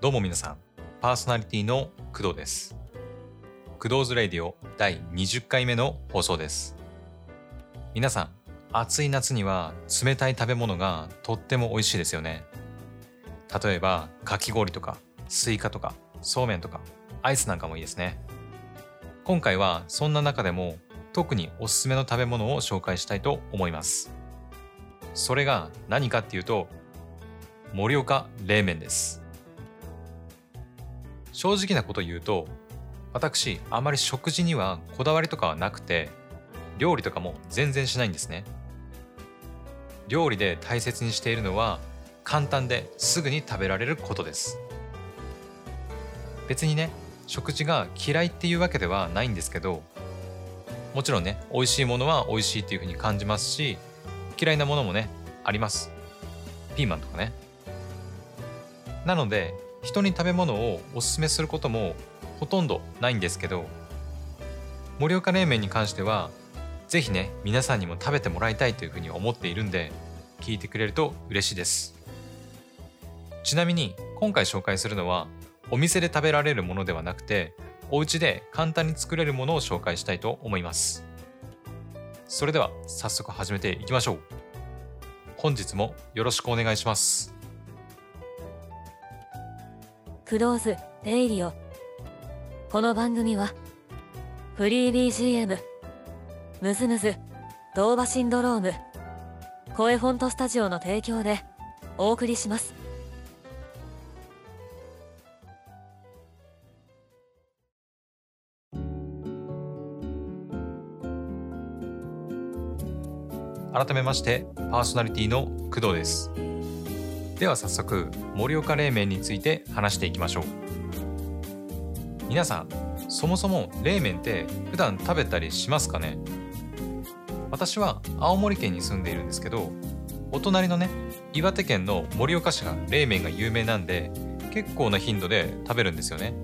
どうも皆さん、パーソナリティの工藤です。工藤's Radio 第20回目の放送です。皆さん、暑い夏には冷たい食べ物がとっても美味しいですよね。例えば、かき氷とか、スイカとか、そうめんとか、アイスなんかもいいですね。今回はそんな中でも特におすすめの食べ物を紹介したいと思います。それが何かっていうと、盛岡冷麺です。正直なこと言うと、私、あまり食事にはこだわりとかはなくて、料理とかも全然しないんですね。料理で大切にしているのは、簡単ですぐに食べられることです。別にね、食事が嫌いっていうわけではないんですけど、もちろんね、美味しいものは美味しいっていうふうに感じますし、嫌いなものもね、あります。ピーマンとかね。なので、人に食べ物をおすすめすることもほとんどないんですけど、盛岡冷麺に関しては、ぜひね、皆さんにも食べてもらいたいというふうに思っているんで、聞いてくれると嬉しいです。ちなみに、今回紹介するのは、お店で食べられるものではなくて、お家で簡単に作れるものを紹介したいと思います。それでは、早速始めていきましょう。本日もよろしくお願いします。クローズレイディオこの番組はフリー BGM ムズムズドーバシンドローム声フォントスタジオの提供でお送りします。改めましてパーソナリティの工藤です。では早速盛岡冷麺について話していきましょう。皆さんそもそも冷麺って普段食べたりしますかね？私は青森県に住んでいるんですけどお隣のね岩手県の盛岡市が冷麺が有名なんで結構な頻度で食べるんですよね。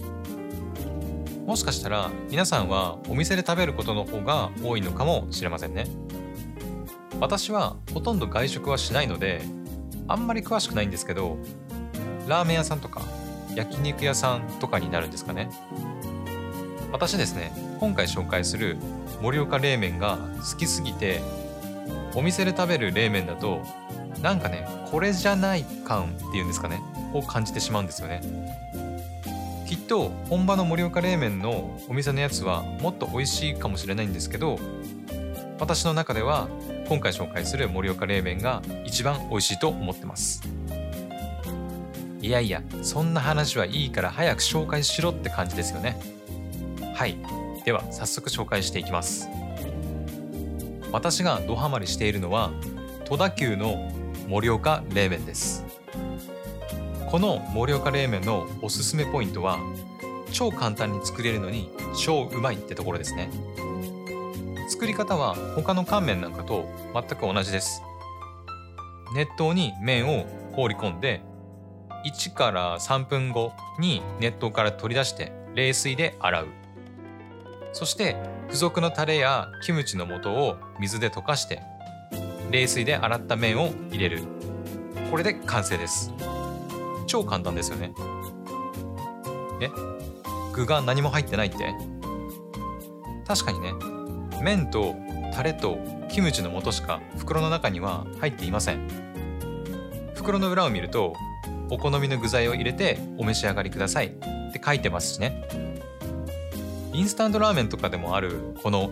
もしかしたら皆さんはお店で食べることの方が多いのかもしれませんね。私はほとんど外食はしないのであんまり詳しくないんですけどラーメン屋さんとか焼肉屋さんとかになるんですかね。私ですね今回紹介する盛岡冷麺が好きすぎてお店で食べる冷麺だとなんかねこれじゃない感っていうんですかねを感じてしまうんですよね。きっと本場の盛岡冷麺のお店のやつはもっと美味しいかもしれないんですけど私の中では今回紹介する盛岡冷麺が一番美味しいと思ってます。いやいやそんな話はいいから早く紹介しろって感じですよね。はい。では早速紹介していきます。私がドハマりしているのは戸田急の盛岡冷麺です。この盛岡冷麺のおすすめポイントは超簡単に作れるのに超うまいってところですね。作り方は他の乾麺なんかと全く同じです。熱湯に麺を放り込んで1から3分後に熱湯から取り出して冷水で洗う。そして付属のタレやキムチの素を水で溶かして冷水で洗った麺を入れる。これで完成です。超簡単ですよね。え？具が何も入ってないって？確かにね。麺とタレとキムチの素しか袋の中には入っていません。袋の裏を見るとお好みの具材を入れてお召し上がりください。って書いてますしね。インスタントラーメンとかでもあるこの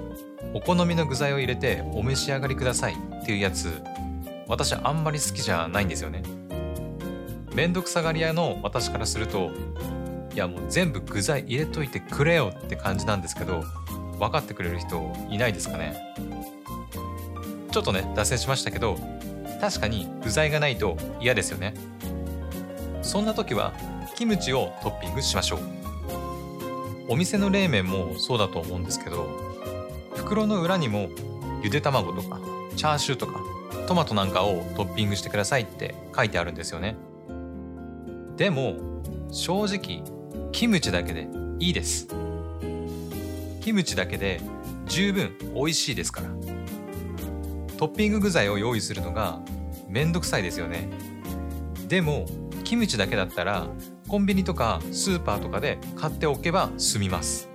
お好みの具材を入れてお召し上がりください。っていうやつ私あんまり好きじゃないんですよね。めんどくさがり屋の私からするといやもう全部具材入れといてくれよって感じなんですけど分かってくれる人いないですかね？ちょっとね脱線しましたけど確かに具材がないと嫌ですよね。そんな時はキムチをトッピングしましょう。お店の冷麺もそうだと思うんですけど袋の裏にもゆで卵とかチャーシューとかトマトなんかをトッピングしてくださいって書いてあるんですよね。でも正直キムチだけでいいです。キムチだけで十分美味しいですから。トッピング具材を用意するのがめんどくさいですよね。でもキムチだけだったらコンビニとかスーパーとかで買っておけば済みます。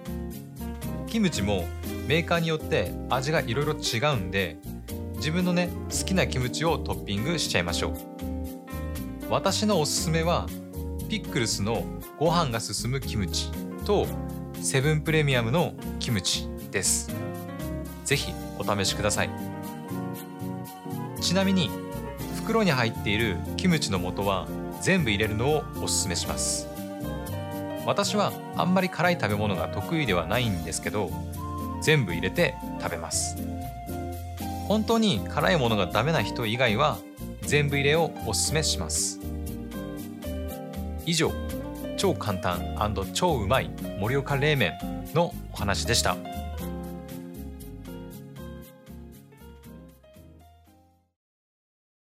キムチもメーカーによって味がいろいろ違うんで自分のね好きなキムチをトッピングしちゃいましょう。私のおすすめはピックルスのご飯が進むキムチとセブンプレミアムのキムチです。ぜひお試しください。ちなみに袋に入っているキムチの素は全部入れるのをおすすめします。私はあんまり辛い食べ物が得意ではないんですけど全部入れて食べます。本当に辛いものがダメな人以外は全部入れをおすすめします。以上超簡単超うまい盛岡冷麺のお話でした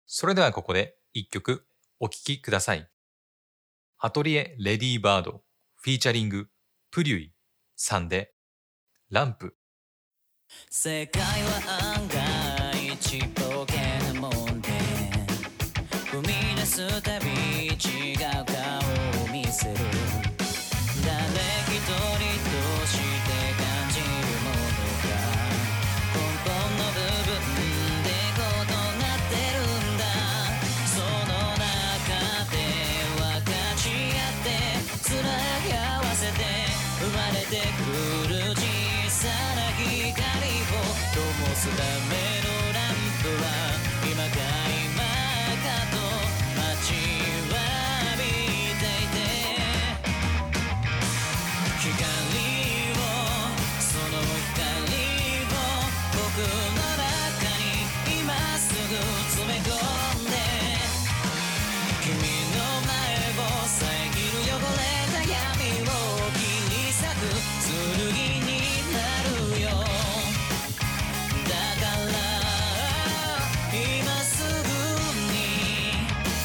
それではここで一曲お聴きください。アトリエレディーバード featuring プリュイさんでランプ世界は案外ちっぽけなもんで踏み出すたび違う City.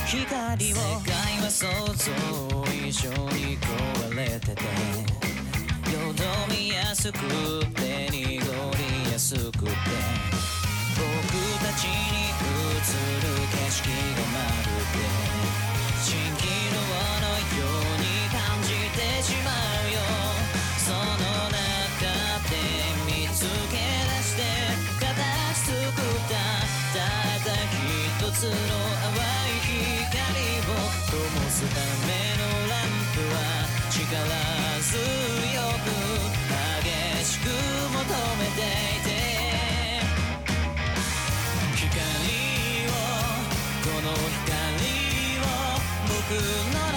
光を世界は想像以上に壊れててよどみやすくて濁りやすくて僕たちに映る。景色がまるで蜃気楼のように感じてしまうを僕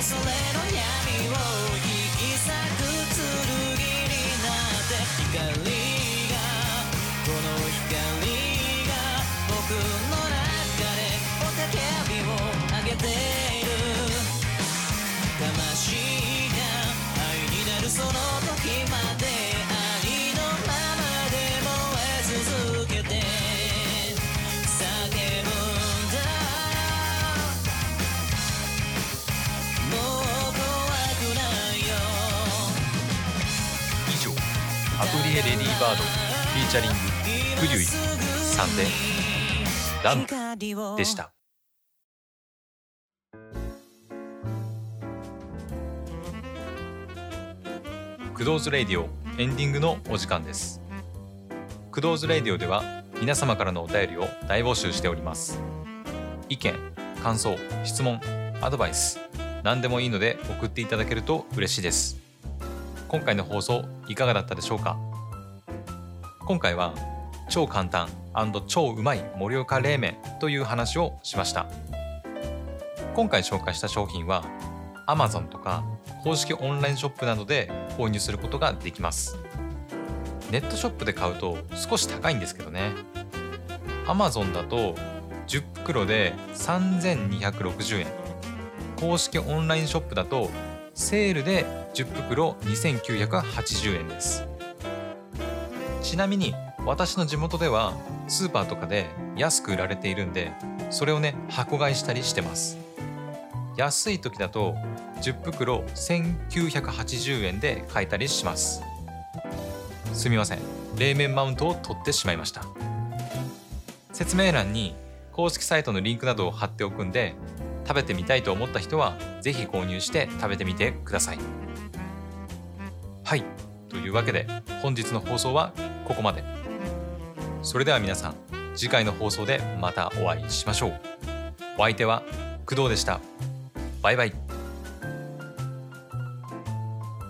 それの闇を引き裂く剣になって光レディーバードフィーチャリンググリュイさんでランプでした。クドーズレディオエンディングのお時間です。クドーズレディオでは皆様からのお便りを大募集しております。意見感想質問アドバイス何でもいいので送っていただけると嬉しいです。今回の放送いかがだったでしょうか？今回は超簡単超うまい盛岡冷麺という話をしました。今回紹介した商品は Amazon とか公式オンラインショップなどで購入することができます。ネットショップで買うと少し高いんですけどね。Amazon だと10袋で3260円公式オンラインショップだとセールで10袋2980円です。ちなみに私の地元ではスーパーとかで安く売られているんでそれをね箱買いしたりしてます。安い時だと10袋1980円で買えたりします。すみません。冷麺マウントを取ってしまいました。説明欄に公式サイトのリンクなどを貼っておくんで食べてみたいと思った人は是非購入して食べてみてください。はい。というわけで本日の放送はここまで。それでは皆さん次回の放送でまたお会いしましょう。お相手は工藤でした。バイバイ。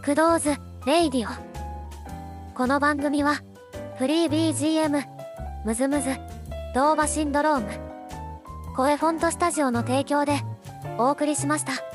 クドーズレイディオ。この番組はフリー BGM ムズムズドーバシンドローム声フォントスタジオの提供でお送りしました。